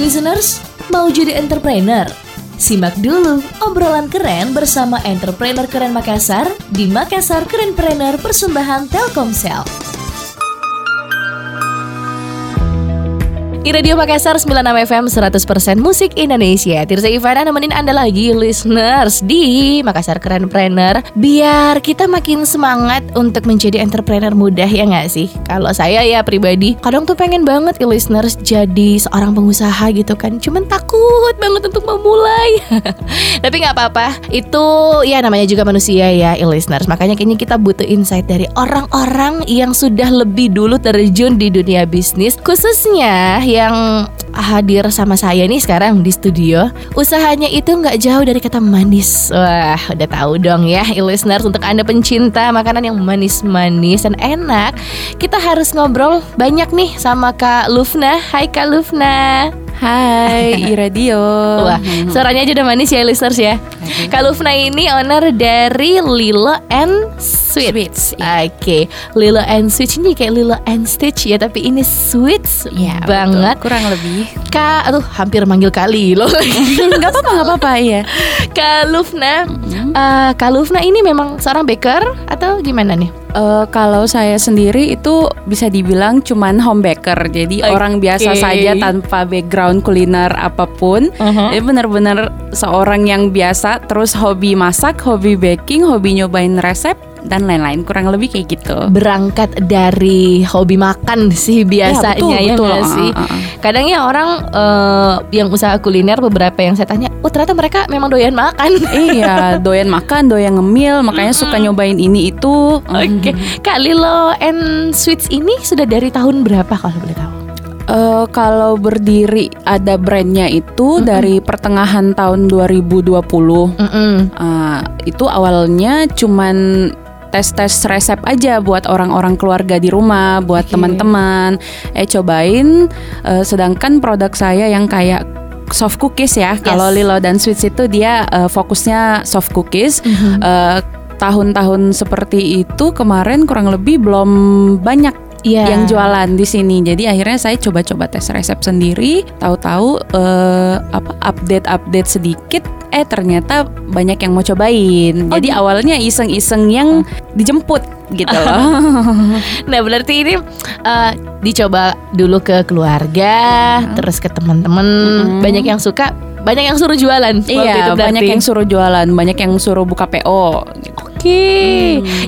listeners, mau jadi entrepreneur? Simak dulu obrolan keren bersama entrepreneur keren Makassar di Makassar Kerenpreneur Persembahan Telkomsel. Di Radio Makassar 96 FM 100% musik Indonesia. Tirza Ivana nemenin Anda lagi listeners di Makassar Keren Planner Biar kita makin semangat untuk menjadi entrepreneur mudah ya nggak sih? Kalau saya ya pribadi kadang tuh pengen banget ya listeners jadi seorang pengusaha gitu kan. Cuman takut banget untuk memulai. Tapi nggak apa-apa. Itu ya namanya juga manusia ya listeners. Makanya kayaknya kita butuh insight dari orang-orang yang sudah lebih dulu terjun di dunia bisnis Khususnya yang hadir sama saya nih sekarang di studio Usahanya itu nggak jauh dari kata manis. Wah udah tahu dong ya listeners Untuk anda pencinta makanan yang manis-manis dan enak Kita harus ngobrol banyak nih sama Kak Lufna. Hai Kak Lufna Hai, Iradio. Wah, suaranya aja udah manis ya listeners ya. Kak Lufna ini owner dari Lilo and Sweets. Sweets, Oke, Lilo and Sweets ini kayak Lilo and Stitch ya, tapi ini Sweets Ya, banget. betul. kurang lebih. Kak, aduh hampir manggil Kak Lilo. Gak apa-apa, gak apa-apa ya. Kak Lufna, eh, Kak Lufna ini memang seorang baker atau gimana nih? Eh, kalau saya sendiri itu bisa dibilang cuman home baker. Jadi Oke. orang biasa saja tanpa background kuliner apa pun. Uh-huh. Jadi benar-benar seorang yang biasa terus hobi masak, hobi baking, hobi nyobain resep dan lain-lain. Kurang lebih kayak gitu. Berangkat dari hobi makan sih biasanya betul, ya, betul. sih? Uh, uh, uh. Kadang ya orang eh, yang usaha kuliner beberapa yang saya tanya, oh ternyata mereka memang doyan makan. iya, doyan makan, doyan ngemil, makanya suka nyobain ini itu. Oke, Kak Lilo and Sweets ini sudah dari tahun berapa kalau boleh tahu? Eh, kalau berdiri ada brandnya itu dari pertengahan tahun 2020. Mm-mm. Eh, itu awalnya cuman tes-tes resep aja buat orang-orang keluarga di rumah, buat Oke. teman-teman. Eh cobain. Eh, sedangkan produk saya yang kayak soft cookies ya. Kalau Lilo dan Sweets itu dia eh, fokusnya soft cookies. Eh, tahun-tahun seperti itu kemarin kurang lebih belum banyak Iya. yang jualan di sini. Jadi akhirnya saya coba-coba tes resep sendiri. Tahu-tahu eh, apa update-update sedikit. Eh ternyata banyak yang mau cobain. Oh, Jadi gitu. awalnya iseng-iseng yang dijemput gitu loh. Nah berarti ini eh, dicoba dulu ke keluarga, terus ke teman-teman, banyak yang suka, banyak yang suruh jualan. itu iya, berarti. banyak yang suruh jualan, banyak yang suruh buka PO. gitu. Oke,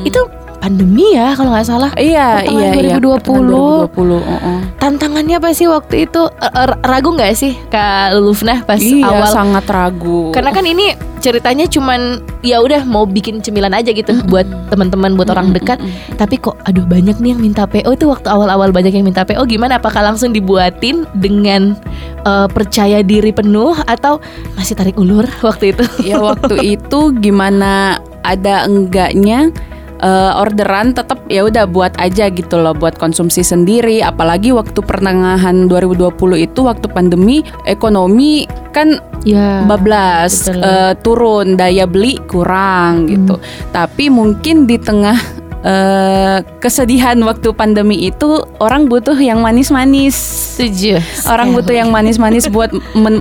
itu pandemi ya kalau nggak salah. Iya, Pertengahan iya, iya. 2020. Pertengahan 2020. uh-uh. Tantangannya apa sih waktu itu? Eh, eh, ragu nggak sih Kak Lufna pas Iya, awal? sangat ragu. Karena kan ini ceritanya cuman ya udah mau bikin cemilan aja gitu buat teman-teman, buat orang dekat. Tapi kok aduh banyak nih yang minta PO itu waktu awal-awal banyak yang minta PO gimana? Apakah langsung dibuatin dengan eh, percaya diri penuh atau masih tarik ulur waktu itu? ya waktu itu gimana ada enggaknya eh, orderan tetap ya udah buat aja gitu loh buat konsumsi sendiri apalagi waktu pertengahan 2020 itu waktu pandemi ekonomi kan Ya. bablas eh, turun daya beli kurang gitu tapi mungkin di tengah eh, kesedihan waktu pandemi itu orang butuh yang manis-manis Setuju. Orang butuh yang manis-manis buat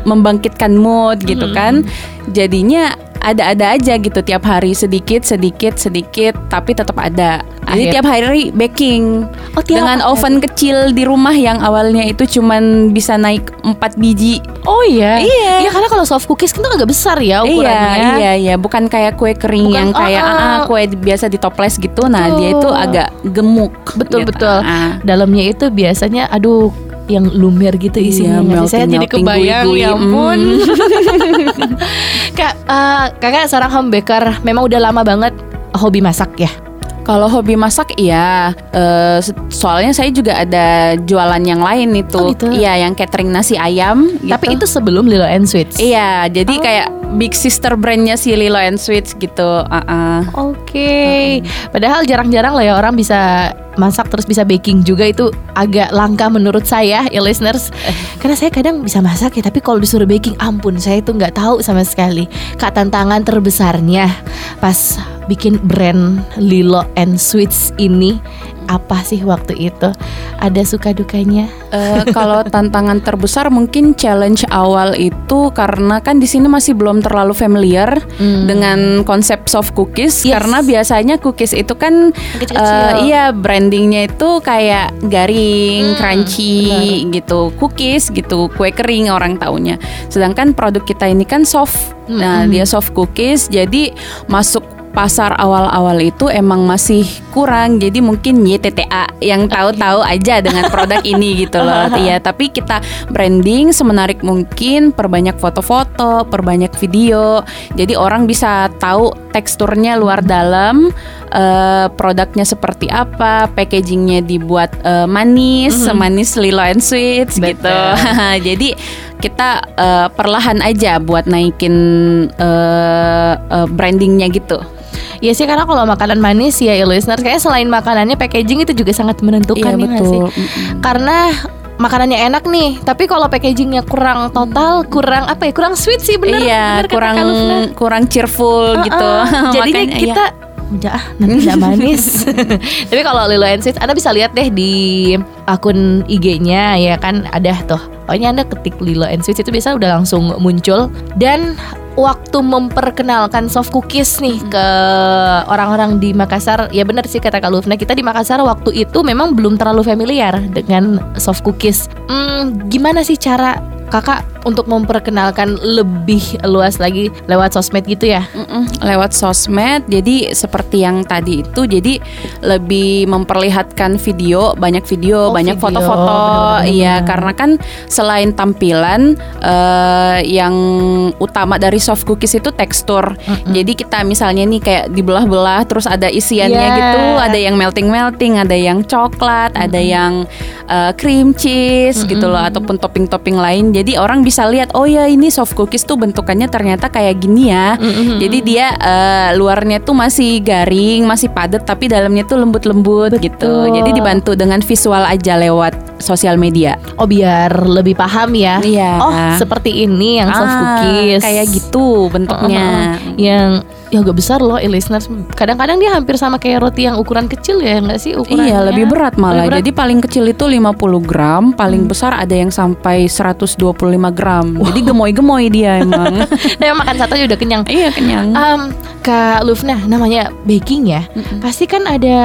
membangkitkan mood gitu kan. Jadinya ada-ada aja gitu tiap hari sedikit sedikit sedikit tapi tetap ada. Jadi Akhir- tiap hari baking Oh, tiap dengan hari. oven kecil di rumah yang awalnya itu cuman bisa naik 4 biji. Oh iya. Iya. Iya karena kalau soft cookies kan agak besar ya Iya, ukurannya. iya, iya, bukan kayak kue kering Bukan, yang kayak ah, ah, ah. kue biasa di toples gitu. Nah, dia itu Betul. agak gemuk. Betul gitu. betul. Ah. Dalamnya itu biasanya aduh yang lumer gitu isinya. Iya, sih? Saya jadi kebayang ya ampun. Kak, eh, kakak seorang home baker memang udah lama banget hobi masak ya. Kalau hobi masak iya, Eh, se- soalnya saya juga ada jualan yang lain itu. Oh, gitu. Iya, yang catering nasi ayam. Gitu. Tapi itu sebelum Lilo and Sweets. Iya, jadi Oh. kayak big sister brandnya si Lilo and Sweets gitu. Uh-uh. Oke, padahal jarang-jarang lah ya orang bisa masak terus bisa baking juga itu agak langka menurut saya ya listeners. Karena saya kadang bisa masak ya, tapi kalau disuruh baking ampun saya itu nggak tahu sama sekali. Kak tantangan terbesarnya pas bikin brand Lilo and Sweets ini apa sih waktu itu? Ada suka dukanya? Uh, kalau tantangan terbesar mungkin challenge awal itu karena kan di sini masih belum terlalu familiar hmm. dengan konsep soft cookies yes. karena biasanya cookies itu kan Uh, iya brandingnya itu kayak garing, hmm, crunchy benar. gitu, cookies gitu, kue kering orang taunya. Sedangkan produk kita ini kan soft. Hmm. Nah, dia soft cookies jadi masuk pasar awal-awal itu emang masih kurang jadi mungkin YTTA yang tahu-tahu aja dengan produk ini gitu loh. Iya tapi kita branding semenarik mungkin perbanyak foto-foto perbanyak video jadi orang bisa tahu teksturnya luar dalam uh, produknya seperti apa packagingnya dibuat uh, manis mm -hmm. manis lilo and sweet gitu. Jadi kita uh, perlahan aja buat naikin uh, uh, brandingnya gitu Ya sih karena kalau makanan manis ya, ya listeners kayak selain makanannya packaging itu juga sangat menentukan iya, ya betul. sih. Karena makanannya enak nih, tapi kalau packagingnya kurang total, kurang apa ya? Kurang sweet sih bener. Iya, bener kurang kurang cheerful uh -uh. gitu. Jadinya Makanya, kita iya ah nanti tidak manis. Tapi kalau Lilo and Anda bisa lihat deh di akun IG-nya ya kan ada tuh. Pokoknya Anda ketik Lilo and itu biasa udah langsung muncul dan waktu memperkenalkan soft cookies nih ke orang-orang di Makassar ya benar sih kata Kak Lufna kita di Makassar waktu itu memang belum terlalu familiar dengan soft cookies hmm, gimana sih cara kakak untuk memperkenalkan lebih luas lagi lewat sosmed gitu ya? Mm-mm, lewat sosmed, jadi seperti yang tadi itu, jadi lebih memperlihatkan video, banyak video, oh, banyak foto-foto, iya karena kan selain tampilan uh, yang utama dari soft cookies itu tekstur, Mm-mm. jadi kita misalnya nih kayak dibelah-belah, terus ada isiannya yeah. gitu, ada yang melting-melting, ada yang coklat, Mm-mm. ada yang uh, cream cheese Mm-mm. gitu loh, ataupun topping-topping lain, jadi orang bisa bisa lihat oh ya ini soft cookies tuh bentukannya ternyata kayak gini ya. Mm-hmm. Jadi dia uh, luarnya tuh masih garing, masih padat tapi dalamnya tuh lembut-lembut gitu. Jadi dibantu dengan visual aja lewat sosial media. Oh biar lebih paham ya. Iya. Oh seperti ini yang soft ah, cookies. Kayak gitu bentuknya. Uh-huh. Yang ya agak besar loh listeners kadang-kadang dia hampir sama kayak roti yang ukuran kecil ya nggak sih ukurannya iya lebih berat malah lebih berat. jadi paling kecil itu 50 gram paling hmm. besar ada yang sampai 125 gram wow. jadi gemoy-gemoy dia emang nah, makan satu udah kenyang iya kenyang um, Kak Lufna namanya baking ya mm -mm. pasti kan ada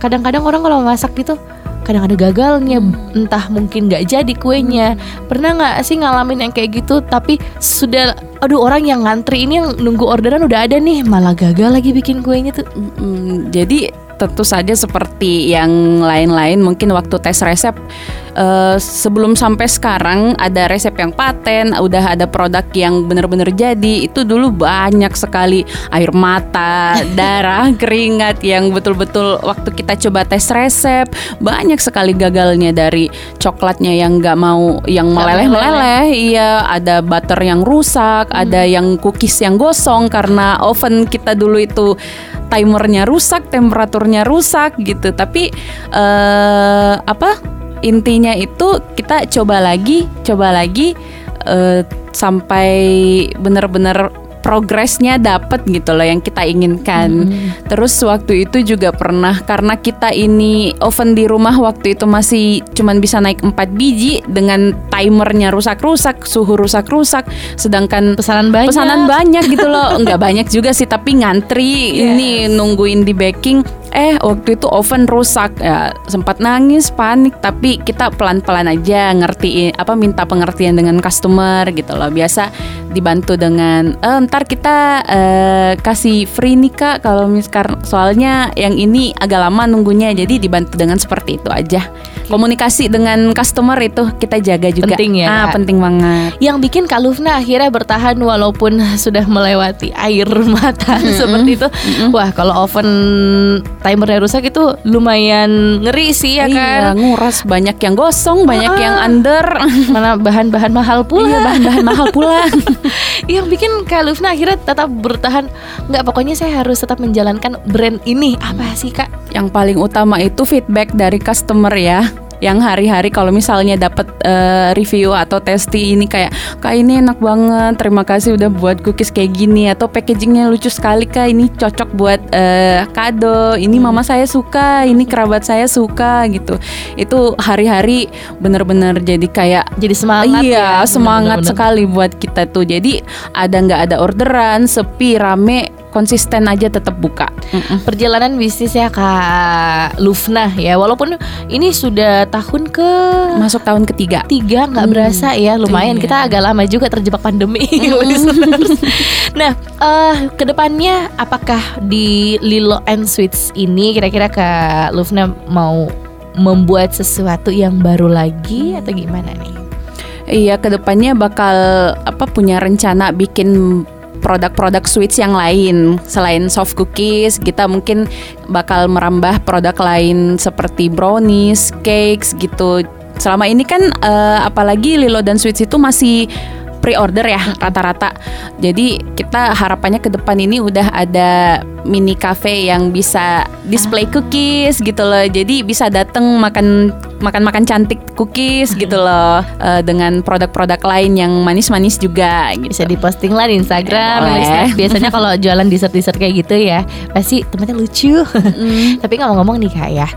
kadang-kadang orang kalau masak gitu kadang ada gagalnya hmm. entah mungkin nggak jadi kuenya hmm. pernah nggak sih ngalamin yang kayak gitu tapi sudah aduh orang yang ngantri ini yang nunggu orderan udah ada nih malah gagal lagi bikin kuenya tuh hmm, jadi tentu saja seperti yang lain-lain. Mungkin waktu tes resep uh, sebelum sampai sekarang ada resep yang paten udah ada produk yang benar-benar jadi itu dulu banyak sekali air mata darah keringat yang betul-betul waktu kita coba tes resep banyak sekali gagalnya dari coklatnya yang nggak mau yang meleleh-meleleh. iya ada butter yang rusak hmm. ada yang cookies yang gosong karena oven kita dulu itu timernya rusak, temperaturnya rusak gitu. Tapi uh, apa intinya itu kita coba lagi, coba lagi uh, sampai benar-benar progresnya dapat gitu loh yang kita inginkan. Hmm. Terus waktu itu juga pernah karena kita ini oven di rumah waktu itu masih cuman bisa naik 4 biji dengan timernya rusak-rusak, suhu rusak-rusak, sedangkan pesanan banyak. Pesanan banyak gitu loh. Enggak banyak juga sih tapi ngantri yes. ini nungguin di baking eh waktu itu oven rusak. Ya sempat nangis panik tapi kita pelan-pelan aja ngertiin apa minta pengertian dengan customer gitu loh. Biasa dibantu dengan e, ntar kita uh, kasih free nih kak kalau misalkan soalnya yang ini agak lama nunggunya jadi dibantu dengan seperti itu aja. Komunikasi dengan customer itu kita jaga juga. Penting ya ah penting banget. Yang bikin Kak Lufna akhirnya bertahan walaupun sudah melewati air mata mm -hmm. seperti itu. Mm -hmm. wah kalau oven timernya rusak itu lumayan ngeri sih ya iya, kan? nguras. Banyak yang gosong banyak ah, yang under. Mana bahan-bahan mahal pula. Iya bahan-bahan mahal pula. Yang bikin Kak Lufna akhirnya tetap bertahan. Nggak pokoknya saya harus tetap menjalankan brand ini. Apa sih Kak? Yang paling utama itu feedback dari customer ya yang hari-hari kalau misalnya dapat uh, review atau testi ini kayak kak ini enak banget terima kasih udah buat cookies kayak gini atau packagingnya lucu sekali kak ini cocok buat uh, kado ini mama saya suka ini kerabat saya suka gitu. Itu hari-hari bener-bener jadi kayak jadi semangat iya ya, semangat bener -bener. sekali buat kita tuh. Jadi ada nggak ada orderan sepi rame konsisten aja tetap buka. Mm-mm. Perjalanan bisnis ya Kak Lufna ya, walaupun ini sudah tahun ke masuk tahun ketiga. Tiga nggak mm. berasa ya, lumayan iya. kita agak lama juga terjebak pandemi. nah, uh, ke depannya apakah di Lilo and Sweets ini kira-kira Kak Lufna mau membuat sesuatu yang baru lagi atau gimana nih? Iya, ke depannya bakal apa punya rencana bikin produk-produk sweets yang lain selain soft cookies kita mungkin bakal merambah produk lain seperti brownies, cakes gitu. Selama ini kan uh, apalagi Lilo dan Sweets itu masih pre-order ya rata-rata. Jadi kita harapannya ke depan ini udah ada mini cafe yang bisa display ah. cookies gitu loh. Jadi bisa datang makan makan-makan cantik cookies gitu loh uh, dengan produk-produk lain yang manis-manis juga gitu. Bisa diposting lah di Instagram. Ya, Biasanya kalau jualan dessert-dessert kayak gitu ya pasti tempatnya lucu. Mm. Tapi ngomong-ngomong nih kak ya,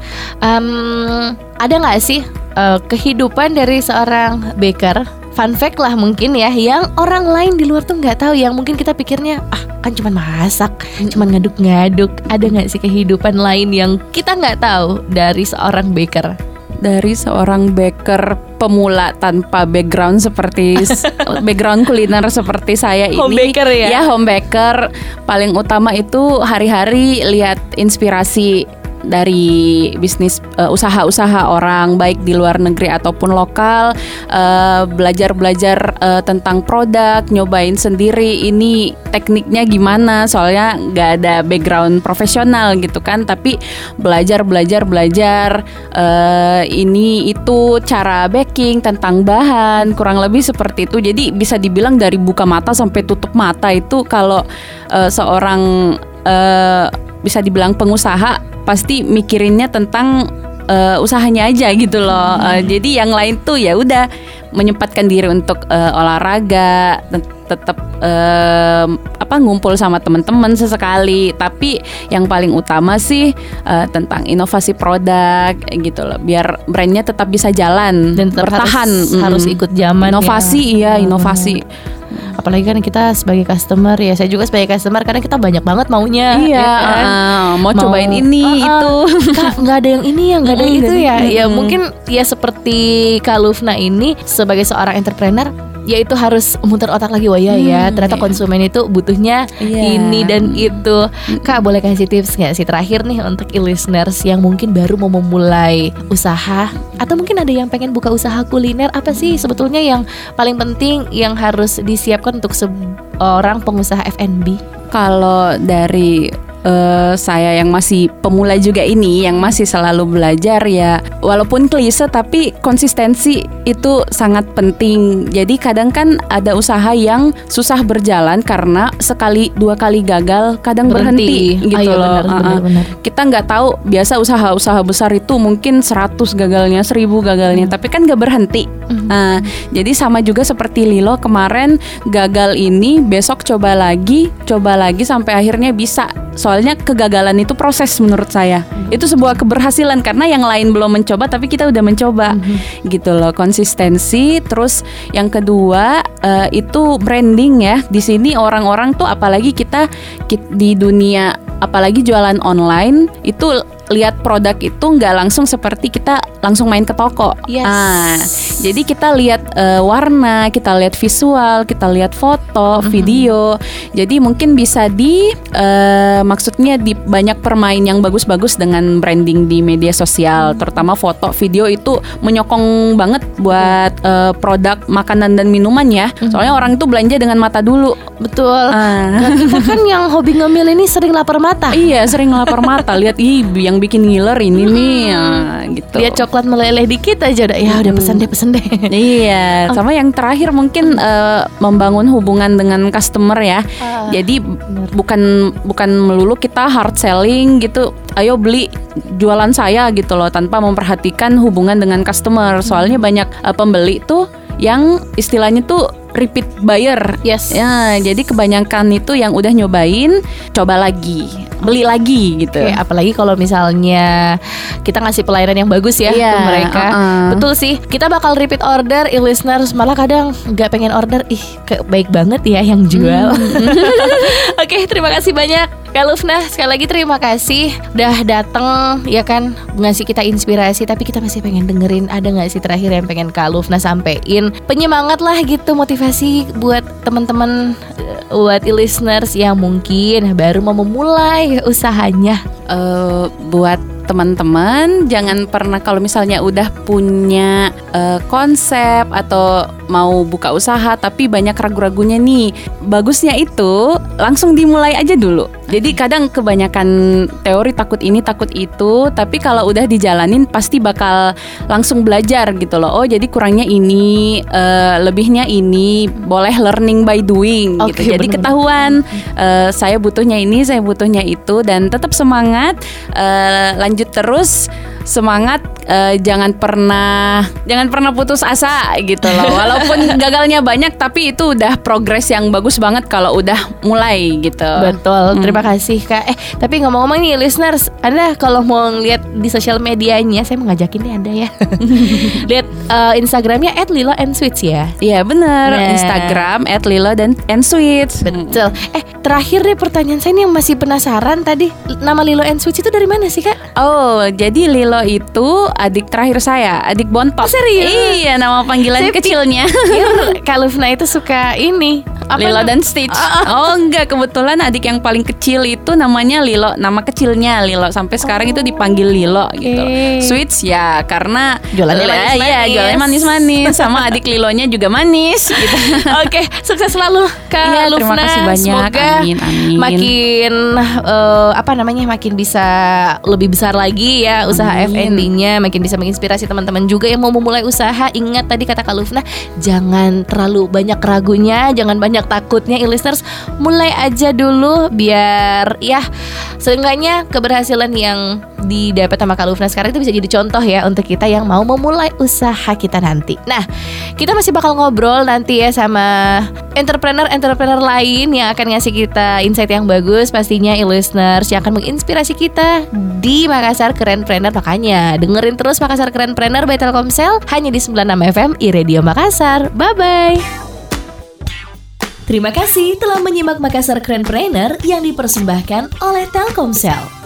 um, ada nggak sih uh, kehidupan dari seorang baker fun fact lah mungkin ya yang orang lain di luar tuh nggak tahu yang mungkin kita pikirnya ah kan cuma masak, cuma ngaduk-ngaduk. Ada nggak sih kehidupan lain yang kita nggak tahu dari seorang baker? Dari seorang baker pemula tanpa background seperti background kuliner seperti saya ini. Home baker ya? Ya home baker. Paling utama itu hari-hari lihat inspirasi dari bisnis uh, usaha-usaha orang baik di luar negeri ataupun lokal uh, belajar-belajar uh, tentang produk nyobain sendiri ini tekniknya gimana? Soalnya nggak ada background profesional gitu kan tapi belajar belajar belajar uh, ini itu cara baking tentang bahan kurang lebih seperti itu. Jadi bisa dibilang dari buka mata sampai tutup mata itu kalau uh, seorang uh, bisa dibilang pengusaha pasti mikirinnya tentang uh, usahanya aja gitu loh. Hmm. Uh, jadi yang lain tuh ya udah menyempatkan diri untuk uh, olahraga, tetap uh, apa ngumpul sama teman-teman sesekali. Tapi yang paling utama sih uh, tentang inovasi produk gitu loh, biar brandnya tetap bisa jalan dan tetap bertahan. Harus, hmm. harus ikut zaman. Inovasi ya, iya inovasi. Hmm apalagi kan kita sebagai customer ya saya juga sebagai customer karena kita banyak banget maunya iya ya kan? uh, mau, mau cobain ini uh, uh, itu nggak ada yang ini ya nggak ada yang itu ya ya mungkin ya seperti Kalufna ini sebagai seorang entrepreneur ya itu harus muter otak lagi wah ya hmm, ya ternyata iya. konsumen itu butuhnya yeah. ini dan itu kak boleh kasih tips nggak sih terakhir nih untuk listeners yang mungkin baru mau memulai usaha atau mungkin ada yang pengen buka usaha kuliner apa sih sebetulnya yang paling penting yang harus disiapkan untuk seorang pengusaha F&B kalau dari uh, saya yang masih pemula juga ini yang masih selalu belajar ya. Walaupun klise tapi konsistensi itu sangat penting. Jadi kadang kan ada usaha yang susah berjalan karena sekali dua kali gagal kadang berhenti, berhenti gitu oh, iya, loh. benar, uh -uh. benar, kita nggak tahu biasa usaha-usaha besar itu mungkin 100 gagalnya 1000 gagalnya hmm. tapi kan nggak berhenti. Hmm. nah jadi sama juga seperti Lilo kemarin gagal ini besok coba lagi coba lagi sampai akhirnya bisa soalnya kegagalan itu proses menurut saya hmm. itu sebuah keberhasilan karena yang lain belum mencoba tapi kita udah mencoba hmm. gitu loh konsistensi terus yang kedua uh, itu branding ya di sini orang-orang tuh apalagi kita, kita di dunia apalagi jualan online itu lihat produk itu nggak langsung seperti kita langsung main ke toko. Yes. Ah, jadi kita lihat uh, warna, kita lihat visual, kita lihat foto, mm -hmm. video. Jadi mungkin bisa di uh, maksudnya di banyak permain yang bagus-bagus dengan branding di media sosial, mm. terutama foto, video itu menyokong banget buat uh, produk makanan dan minuman ya. Mm -hmm. Soalnya orang itu belanja dengan mata dulu. Betul. Ah. Nah, kita kan yang hobi ngemil ini sering lapar mata. iya, sering lapar mata. Lihat ih yang bikin ngiler ini hmm. nih ya, gitu. Lihat coklat meleleh dikit aja udah ya udah pesan deh pesan deh. Iya, sama yang terakhir mungkin uh, membangun hubungan dengan customer ya. Uh, Jadi bener. bukan bukan melulu kita hard selling gitu. Ayo beli jualan saya gitu loh tanpa memperhatikan hubungan dengan customer. Soalnya banyak uh, pembeli tuh yang istilahnya tuh repeat buyer. Yes. Ya, jadi kebanyakan itu yang udah nyobain, coba lagi, beli lagi gitu. Oke, apalagi kalau misalnya kita ngasih pelayanan yang bagus ya yeah, ke mereka. Uh -uh. Betul sih. Kita bakal repeat order, e-listeners malah kadang nggak pengen order, ih baik banget ya yang jual. Hmm. Oke, terima kasih banyak Kak Lufna, sekali lagi terima kasih udah dateng ya kan? Ngasih kita inspirasi tapi kita masih pengen dengerin. Ada nggak sih terakhir yang pengen Kak Lufna sampein? Penyemangat lah gitu motivasi buat teman-teman buat listeners yang mungkin baru mau memulai usahanya. Uh, buat teman-teman. Jangan pernah kalau misalnya udah punya uh, konsep atau mau buka usaha tapi banyak ragu-ragunya nih bagusnya itu langsung dimulai aja dulu. Jadi kadang kebanyakan teori takut ini takut itu tapi kalau udah dijalanin pasti bakal langsung belajar gitu loh. Oh jadi kurangnya ini uh, lebihnya ini boleh learning by doing okay, gitu jadi bener. ketahuan uh, saya butuhnya ini saya butuhnya itu dan tetap semangat uh, lanjut terus semangat uh, jangan pernah jangan pernah putus asa gitu loh. Walaupun gagalnya banyak tapi itu udah progres yang bagus banget kalau udah mulai gitu. Betul hmm. terima kasih kak. Eh tapi ngomong-ngomong nih listeners anda kalau mau lihat di sosial medianya saya mengajakin nih anda ya. Lihat uh, instagramnya at Lilo and Sweets ya. Iya bener. Nah. Instagram at Lilo dan and Sweets. Betul. Eh terakhir deh pertanyaan saya nih yang masih penasaran tadi nama Lilo and Sweets itu dari mana sih kak? Oh jadi Lilo itu adik terakhir saya, adik bontot. Oh, serius? Iya, nama panggilan saya kecilnya. Kak Lufna itu suka ini apa Lilo dan Stitch. Oh, oh enggak, kebetulan adik yang paling kecil itu namanya Lilo, nama kecilnya Lilo. Sampai sekarang oh. itu dipanggil Lilo okay. gitu. Sweets ya karena jualannya manis-manis. Iya, jualannya manis-manis sama adik Lilonya juga manis gitu. Oke, okay, sukses selalu Kak iya, Lufna. Terima kasih banyak. Semoga amin, amin. makin uh, apa namanya makin bisa lebih besar lagi ya usaha FNB-nya makin bisa menginspirasi teman-teman juga yang mau memulai usaha. Ingat tadi kata Kak Lufna, jangan terlalu banyak ragunya, jangan banyak takutnya, listeners. Mulai aja dulu biar ya seenggaknya keberhasilan yang didapat sama Kak Lufna sekarang itu bisa jadi contoh ya untuk kita yang mau memulai usaha kita nanti. Nah, kita masih bakal ngobrol nanti ya sama entrepreneur-entrepreneur lain yang akan ngasih kita insight yang bagus pastinya e-listeners yang akan menginspirasi kita di Makassar Keren Planner makanya dengerin terus Makassar Keren Planner by Telkomsel hanya di 96 FM iRadio Makassar. Bye bye. Terima kasih telah menyimak Makassar Planner yang dipersembahkan oleh Telkomsel.